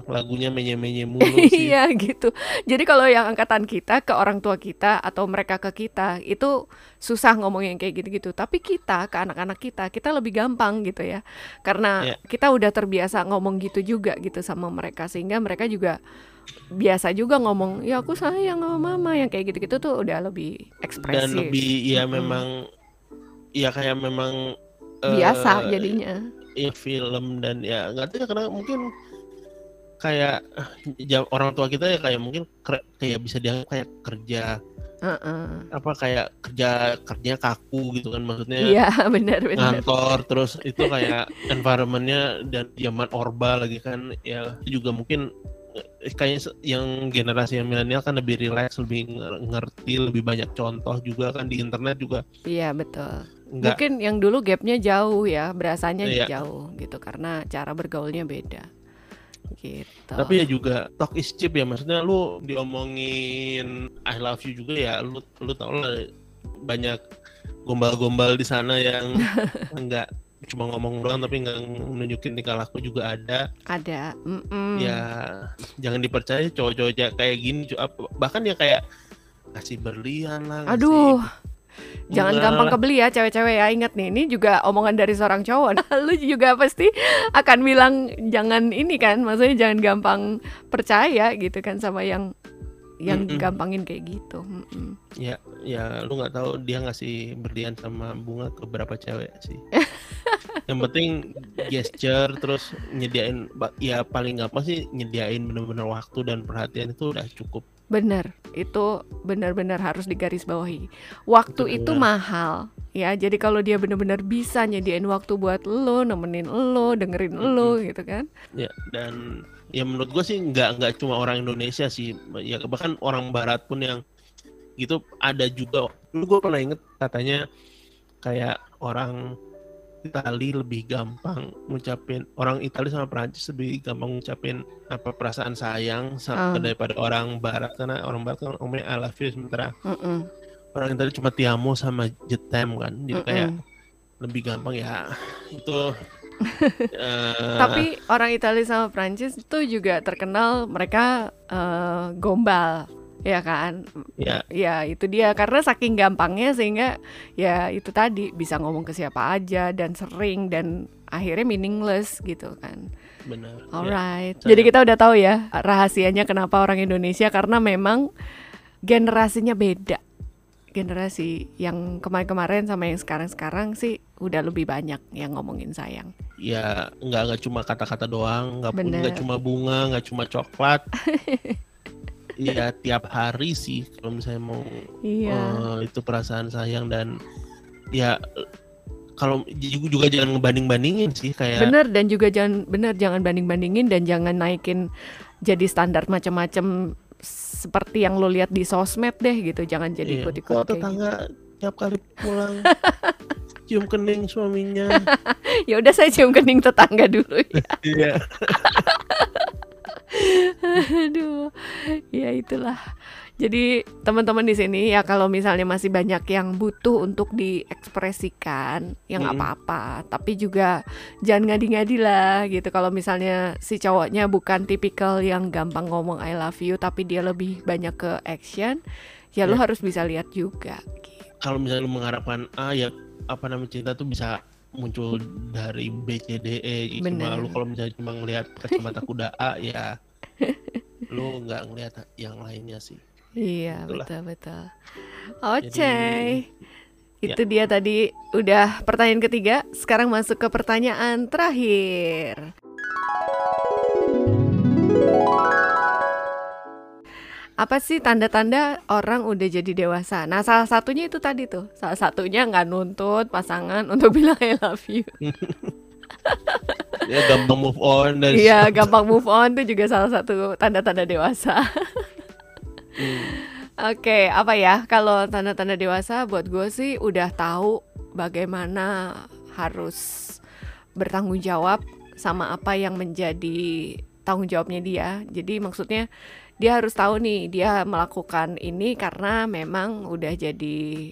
S3: lagunya menye-menye mulu sih
S1: Iya gitu. Jadi kalau yang angkatan kita ke orang tua kita atau mereka ke kita itu susah ngomong yang kayak gitu-gitu. Tapi kita ke anak-anak kita kita lebih gampang gitu ya. Karena
S3: Iya.
S1: kita udah terbiasa ngomong gitu juga gitu sama mereka sehingga mereka juga biasa juga ngomong ya aku sayang sama mama yang kayak gitu-gitu tuh udah lebih ekspresif.
S3: dan lebih ya
S1: Mm-mm.
S3: memang ya kayak memang
S1: biasa
S3: eh,
S1: jadinya.
S3: ya film dan ya nggak tahu ya karena mungkin kayak eh, ja- orang tua kita ya kayak mungkin kayak bisa dianggap kayak kerja
S1: Heeh.
S3: apa kayak kerja kerja kaku gitu kan maksudnya
S1: Iya benar benar.
S3: ngantor terus itu kayak environmentnya dan zaman orba lagi kan ya itu juga mungkin kayaknya yang generasi yang milenial kan lebih relax lebih nger- ngerti lebih banyak contoh juga kan di internet juga
S1: Iya betul.
S3: nggak
S1: Mungkin yang dulu gapnya jauh ya, berasanya
S3: Iya.
S1: jauh gitu karena cara bergaulnya beda. Gitu.
S3: Tapi ya juga talk is cheap ya maksudnya lu diomongin I love you juga ya lu lu tau lah banyak gombal-gombal di sana yang enggak cuma ngomong doang tapi nggak nunjukin tingkah laku juga ada
S1: ada. mm-mm.
S3: ya jangan dipercaya cowok-cowok kayak gini bahkan ya kayak kasih berlian lah ngasih
S1: Aduh, jangan gampang kebeli ya cewek-cewek ya. Ingat nih, ini juga omongan dari seorang cowok. Lu juga pasti akan bilang jangan ini kan, maksudnya jangan gampang percaya gitu kan sama yang yang
S3: Mm-mm.
S1: gampangin kayak gitu. Mm-mm.
S3: ya ya lu nggak tahu dia ngasih berlian sama bunga ke berapa cewek sih yang penting gesture terus nyediain ya paling gampang sih nyediain bener-bener waktu dan perhatian itu udah cukup
S1: Bener, itu benar-benar harus digarisbawahi. Waktu
S3: Itu
S1: itu
S3: benar.
S1: mahal, ya. Jadi kalau dia benar-benar bisa nyediain waktu buat lo, nemenin lo, dengerin lo, gitu kan?
S3: ya dan ya menurut gue sih nggak nggak cuma orang Indonesia sih ya bahkan orang Barat pun yang gitu ada juga dulu gue pernah inget katanya kayak orang Itali lebih gampang ngucapin orang Itali sama Prancis lebih gampang ngucapin apa perasaan sayang sa-
S1: Ah.
S3: daripada orang Barat karena orang Barat kan ngomongnya I love you sementara
S1: Mm-mm.
S3: orang Itali cuma ti amo sama jetem kan jadi kayak
S1: Mm-mm.
S3: lebih gampang ya itu eh,
S1: Tapi orang Italia sama Prancis itu juga terkenal mereka eh, gombal, ya kan?
S3: ya
S1: Ya itu dia karena saking gampangnya sehingga ya itu tadi bisa ngomong ke siapa aja dan sering dan akhirnya meaningless gitu kan.
S3: benar ya.
S1: Alright.
S3: saya-
S1: Jadi kita udah tahu ya rahasianya kenapa orang Indonesia karena memang generasinya beda. Generasi yang kemarin-kemarin sama yang sekarang-sekarang sih udah lebih banyak yang ngomongin sayang.
S3: ya nggak nggak cuma kata-kata doang nggak nggak cuma bunga nggak cuma coklat Iya tiap hari sih kalau misalnya mau
S1: Iya.
S3: eh, itu perasaan sayang dan ya kalau juga, juga jangan ngebanding-bandingin sih kayak
S1: Bener dan juga jangan bener jangan banding-bandingin dan jangan naikin jadi standar macam-macam seperti yang lo lihat di sosmed deh gitu. Jangan jadi
S3: iya,
S1: ikut-ikut
S3: kok
S1: kayak gitu.
S3: tetangga tiap kali pulang cium kening suaminya
S1: Ya udah saya cium kening tetangga dulu ya. Aduh. Ya itulah. Jadi teman-teman di sini ya kalau misalnya masih banyak yang butuh untuk diekspresikan, ya nggak
S3: Mm-mm.
S1: apa-apa. Tapi juga jangan ngadi-ngadi lah gitu. Kalau misalnya si cowoknya bukan tipikal yang gampang ngomong I love you, tapi dia lebih banyak ke action, ya lu
S3: Ya.
S1: harus bisa lihat juga. gitu.
S3: kalau misalnya lu mengharapkan ah ya apa namanya cinta tuh bisa muncul dari B C D E cuma lu kalau misalnya cuma ngelihat kacamata kuda A ya lu nggak ngelihat yang lainnya sih
S1: Iya
S3: Itulah.
S1: betul betul. Oke.
S3: ya.
S1: Itu dia tadi udah pertanyaan ketiga. Sekarang masuk ke pertanyaan terakhir. Apa sih tanda-tanda orang udah jadi dewasa? Nah, salah satunya itu tadi tuh. Salah satunya nggak nuntut pasangan untuk bilang I love you.
S3: ya gampang move on dari
S1: Iya, gampang move on tuh juga salah satu tanda-tanda dewasa.
S3: Hmm.
S1: Oke, apa ya? Kalau tanda-tanda dewasa buat gue sih udah tahu bagaimana harus bertanggung jawab sama apa yang menjadi tanggung jawabnya dia. Jadi maksudnya dia harus tahu nih dia melakukan ini karena memang udah jadi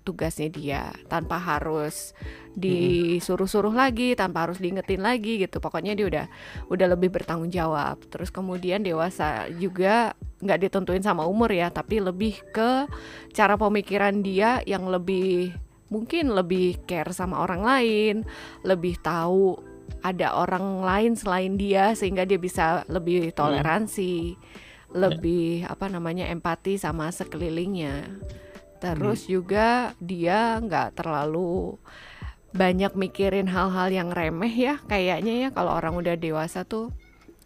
S1: tugasnya dia tanpa harus disuruh-suruh lagi, tanpa harus diingetin lagi gitu. Pokoknya dia udah udah lebih bertanggung jawab. Terus kemudian dewasa juga nggak ditentuin sama umur ya, tapi lebih ke cara pemikiran dia yang lebih mungkin lebih care sama orang lain, lebih tahu ada orang lain selain dia sehingga dia bisa lebih toleransi, lebih apa namanya empati sama sekelilingnya. Terus juga dia nggak terlalu banyak mikirin hal-hal yang remeh ya kayaknya ya kalau orang udah dewasa tuh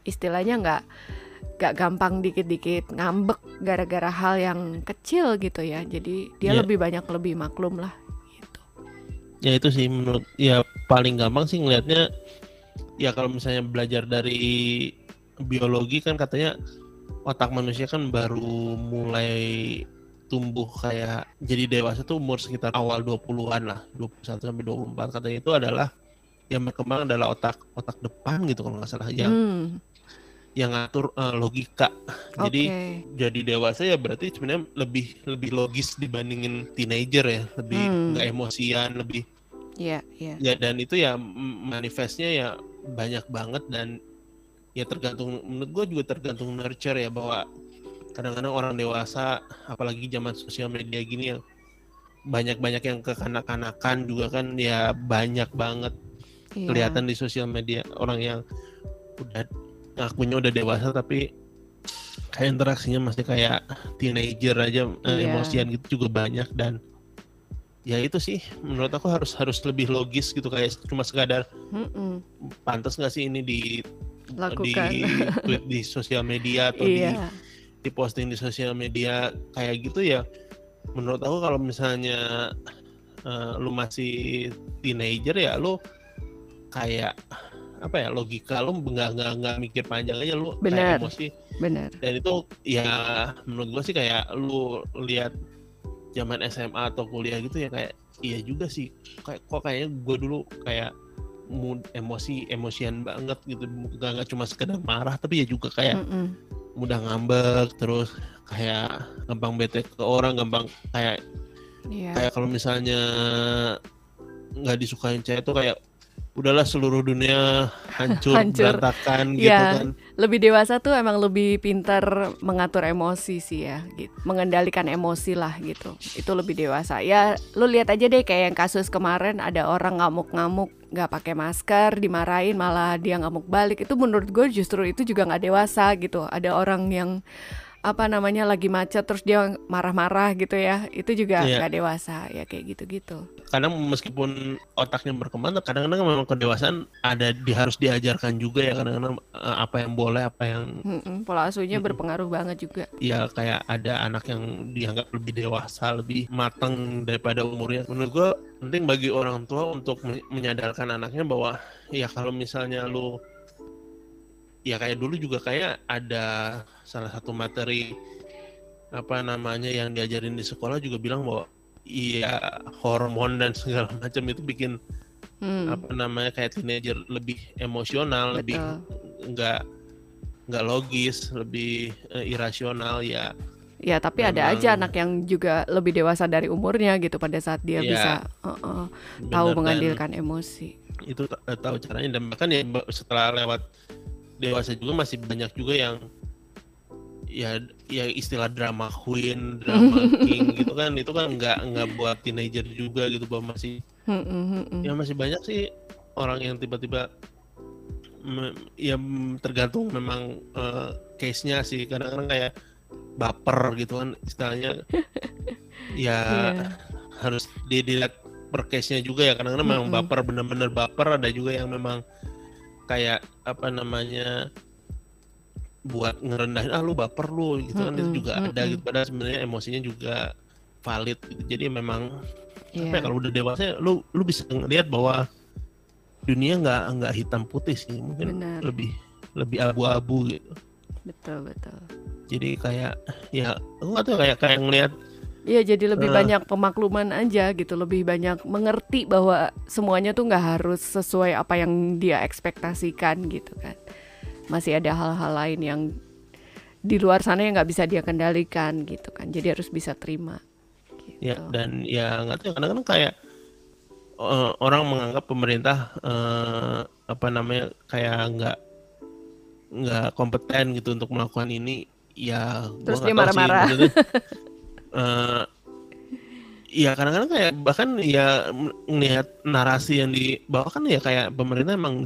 S1: istilahnya nggak nggak gampang dikit-dikit ngambek gara-gara hal yang kecil gitu ya jadi dia
S3: Iya.
S1: lebih banyak lebih maklum lah gitu
S3: ya itu sih menurut ya paling gampang sih ngelihatnya ya kalau misalnya belajar dari biologi kan katanya otak manusia kan baru mulai tumbuh kayak jadi dewasa tuh umur sekitar awal 20-an lah 21 sampai 24 katanya itu adalah yang berkembang adalah otak otak depan gitu kalau nggak salah yang
S1: Hmm,
S3: yang ngatur eh, logika jadi
S1: oke.
S3: jadi dewasa ya berarti sebenarnya lebih lebih logis dibandingin teenager ya lebih
S1: Hmm.
S3: nggak emosian lebih
S1: Iya, iya.
S3: ya dan itu ya manifestnya ya banyak banget dan ya tergantung menurut gue juga tergantung nurture ya bahwa kadang-kadang orang dewasa apalagi zaman sosial media gini yang banyak-banyak yang kekanak-kanakan juga kan ya banyak banget
S1: Iya.
S3: kelihatan di sosial media orang yang udah ngakunya udah dewasa tapi kayak interaksinya masih kayak teenager aja eh,
S1: Iya.
S3: emosian gitu juga banyak dan ya itu sih menurut aku harus harus lebih logis gitu kayak cuma sekadar
S1: Mm-mm.
S3: pantas nggak sih ini di
S1: Lakukan.
S3: di tweet di sosial media atau di
S1: iya.
S3: di posting di sosial media kayak gitu ya menurut aku kalau misalnya eh, lu masih teenager ya lu kayak apa ya logika lu nggak nggak nggak mikir panjang aja lu
S1: Bener.
S3: kayak emosi
S1: Benar.
S3: dan itu ya menurut gua sih kayak lu lihat zaman SMA atau kuliah gitu ya kayak iya juga sih kayak kok kayaknya gue dulu kayak mood emosi emosian banget gitu nggak nggak cuma sekedar marah tapi ya juga kayak
S1: Mm-mm.
S3: mudah ngambek terus kayak gampang bete ke orang gampang kayak
S1: Iya.
S3: kayak kalau misalnya nggak disukain cewek tuh kayak udahlah seluruh dunia hancur,
S1: Hancur.
S3: berantakan gitu
S1: Iya.
S3: kan
S1: lebih dewasa tuh emang lebih pintar mengatur emosi sih ya gitu. mengendalikan emosi lah gitu itu lebih dewasa ya lu lihat aja deh kayak yang kasus kemarin ada orang ngamuk-ngamuk nggak pakai masker dimarahin malah dia ngamuk balik. Itu menurut gue justru itu juga nggak dewasa gitu. Ada orang yang apa namanya lagi macet terus dia marah-marah gitu ya. Itu juga
S3: Iya.
S1: nggak dewasa ya kayak gitu-gitu.
S3: Kadang meskipun otaknya berkembang kadang-kadang memang kedewasaan ada di harus diajarkan juga ya. Kadang-kadang eh, apa yang boleh apa yang
S1: Mm-mm, pola asuhnya berpengaruh banget juga.
S3: Ya kayak ada anak yang dianggap lebih dewasa lebih matang daripada umurnya. Menurut gua penting bagi orang tua untuk men- menyadarkan anaknya bahwa ya kalau misalnya lu ya kayak dulu juga kayak ada salah satu materi apa namanya yang diajarin di sekolah juga bilang bahwa iya hormon dan segala macam itu bikin
S1: Hmm,
S3: apa namanya kayak teenager lebih emosional lebih
S1: Betul.
S3: nggak nggak logis lebih eh, irasional ya
S1: Ya, tapi ada
S3: Memang-
S1: aja anak yang juga lebih dewasa dari umurnya gitu pada saat dia
S3: Iya,
S1: bisa uh-uh, tahu
S3: benar, dan
S1: mengandalkan emosi.
S3: itu eh, tahu caranya dan bahkan ya setelah lewat dewasa juga masih banyak juga yang ya ya istilah drama queen drama king gitu kan. Itu kan nggak nggak buat teenager juga gitu bahwa masih ya masih banyak sih orang yang tiba-tiba ya tergantung memang eh, case-nya sih. Kadang-kadang kayak baper gitu kan istilahnya. Ya
S1: Iya.
S3: harus di- dilihat per case-nya juga ya. Kadang-kadang memang baper bener-bener baper. Ada juga yang memang kayak apa namanya buat ngerendahin ah lu baper lu gitu kan itu juga ada
S1: mm-mm.
S3: gitu padahal sebenarnya emosinya juga valid gitu. jadi memang
S1: Iya.
S3: apa ya, kalau udah dewasa lu lu bisa ngelihat bahwa dunia nggak nggak hitam putih sih mungkin
S1: Benar.
S3: lebih lebih abu-abu gitu
S1: Betul, betul.
S3: jadi kayak ya nggak tahu kayak kayak ngelihat
S1: Iya, jadi lebih
S3: Eh.
S1: banyak pemakluman aja gitu, lebih banyak mengerti bahwa semuanya tuh nggak harus sesuai apa yang dia ekspektasikan gitu kan. Masih ada hal-hal lain yang di luar sana yang nggak bisa dia kendalikan gitu kan. Jadi harus bisa terima. Gitu.
S3: ya dan ya nggak tahu kadang-kadang kayak eh, orang menganggap pemerintah eh, apa namanya kayak nggak nggak kompeten gitu untuk melakukan ini ya
S1: Terus dia marah-marah.
S3: eh, ya kadang-kadang kayak bahkan ya m- ngelihat narasi yang dibawakan ya kayak pemerintah emang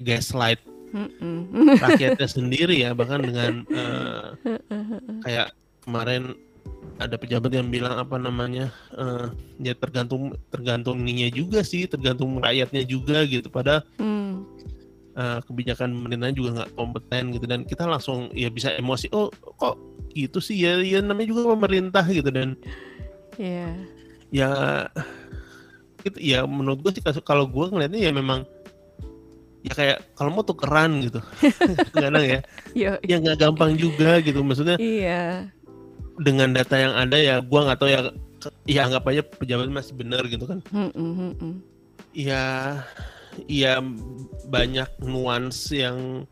S3: gaslight
S1: Mm-mm.
S3: rakyatnya sendiri ya bahkan dengan eh, kayak kemarin ada pejabat yang bilang apa namanya eh, ya tergantung tergantung ininya juga sih tergantung rakyatnya juga gitu. Pada
S1: Hmm,
S3: kebijakan pemerintah juga nggak kompeten gitu. Dan kita langsung ya bisa emosi oh kok gitu sih ya ya namanya juga pemerintah gitu dan
S1: Iya.
S3: ya itu ya menurut gue sih kalau gue ngeliatnya ya memang ya kayak kalau mau tukeran gitu kadang ya
S1: Yo,
S3: ya nggak gampang juga gitu maksudnya
S1: iya.
S3: dengan data yang ada ya gua nggak tahu ya ya anggap aja pejabat masih benar gitu kan
S1: Mm-mm, mm-mm.
S3: ya ya banyak nuans yang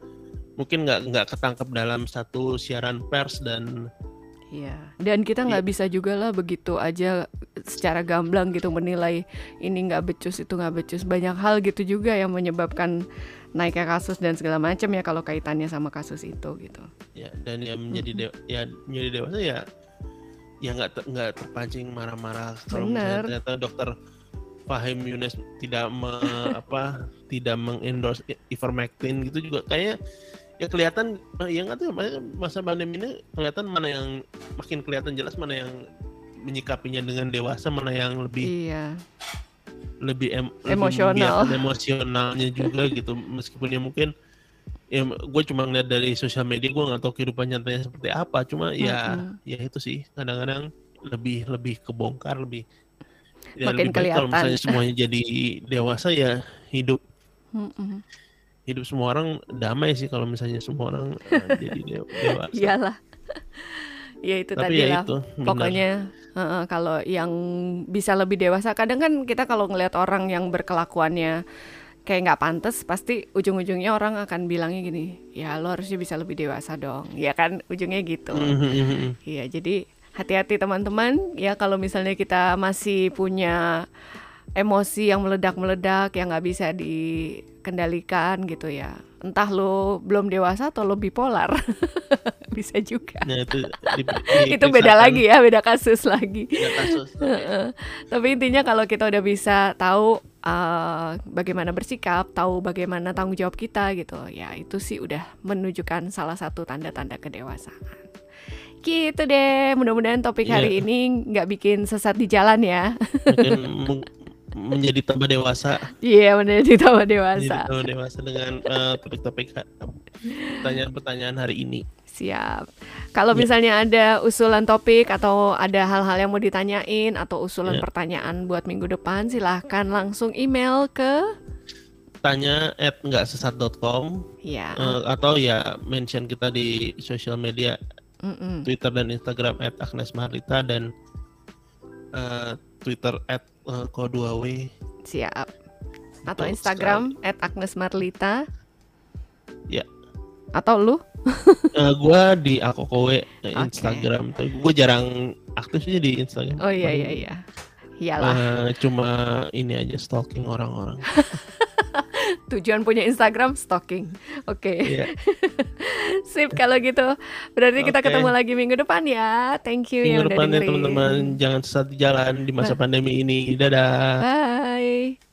S3: mungkin nggak nggak ketangkep dalam satu siaran pers dan
S1: Iya, dan kita nggak bisa juga lah begitu aja secara gamblang gitu menilai ini nggak becus itu nggak becus. Banyak hal gitu juga yang menyebabkan naiknya kasus dan segala macam ya kalau kaitannya sama kasus itu gitu.
S3: ya dan ya menjadi dewa- ya menjadi dewasa ya ya nggak ter- nggak terpancing marah-marah. Kalau misalnya ternyata dokter Fahim Yunus tidak me- apa tidak mengendorse ivermectin gitu juga kayak ya kelihatan eh, ya nggak makanya masa pandemi ini kelihatan mana yang makin kelihatan jelas mana yang menyikapinya dengan dewasa mana yang lebih
S1: Iya,
S3: lebih em- lebih
S1: Emosional.
S3: emosionalnya juga gitu meskipun ya mungkin ya gue cuma ngeliat dari sosial media gue nggak tahu kehidupan nyatanya seperti apa cuma ya
S1: Mm-mm.
S3: ya itu sih kadang-kadang lebih lebih kebongkar lebih ya lebih
S1: Makin
S3: kalau
S1: kelihatan.
S3: misalnya semuanya jadi dewasa ya hidup
S1: Mm-mm.
S3: Hidup semua orang damai sih kalau misalnya semua orang eh, jadi dew- dewasa.
S1: Iyalah. ya itu
S3: Tapi
S1: tadi
S3: ya
S1: lah.
S3: itu,
S1: pokoknya heeh, kalau yang bisa lebih dewasa kadang kan kita kalau ngelihat orang yang berkelakuannya kayak nggak pantas pasti ujung-ujungnya orang akan bilangnya gini ya lo harusnya bisa lebih dewasa dong. Ya kan ujungnya gitu.
S3: Mhm.
S1: Iya, jadi hati-hati teman-teman. Ya kalau misalnya kita masih punya emosi yang meledak-meledak yang nggak bisa dikendalikan gitu ya. Entah lo belum dewasa atau lo bipolar. bisa juga.
S3: Nah, itu di-
S1: Itu beda lagi ya, beda kasus lagi.
S3: Beda kasus.
S1: Tapi intinya kalau kita udah bisa tahu uh, bagaimana bersikap, tahu bagaimana tanggung jawab kita gitu, ya itu sih udah menunjukkan salah satu tanda-tanda kedewasaan. Gitu deh, mudah-mudahan topik hari
S3: Iya.
S1: ini nggak bikin sesat di jalan ya.
S3: Mungkin menjadi tambah dewasa,
S1: Iya, ditambah
S3: menjadi
S1: dewasa.
S3: tambah dewasa dengan eh, topik-topik ha- pertanyaan-pertanyaan hari ini.
S1: Siap. Kalau
S3: Iya.
S1: misalnya ada usulan topik atau ada hal-hal yang mau ditanyain atau usulan
S3: Iya.
S1: pertanyaan buat minggu depan, silahkan langsung email ke
S3: Tanya at nggak sesat.com
S1: ya.
S3: eh, atau ya mention kita di sosial media
S1: mm-mm.
S3: Twitter dan Instagram at Agnes Mahrita dan eh, Twitter at eh, Ko2W.
S1: Siap. Atau
S3: Betul
S1: Instagram at Agnes Marlita.
S3: Ya.
S1: Atau lu?
S3: Eh, gua di Akokowe eh,
S1: Oke.
S3: Instagram. Tapi Gue jarang aktif sih di Instagram.
S1: Oh iya iya iya. Iyalah.
S3: Eh, cuma ini aja stalking orang-orang.
S1: Tujuan punya Instagram stalking. Oke.
S3: Iya.
S1: Sip kalau gitu. Berarti kita
S3: Oke.
S1: ketemu lagi minggu depan ya. Thank you
S3: Minggu
S1: yang udah
S3: depan ya
S1: dengerin.
S3: teman-teman jangan sesat di jalan di masa pandemi ini. Dadah.
S1: Bye.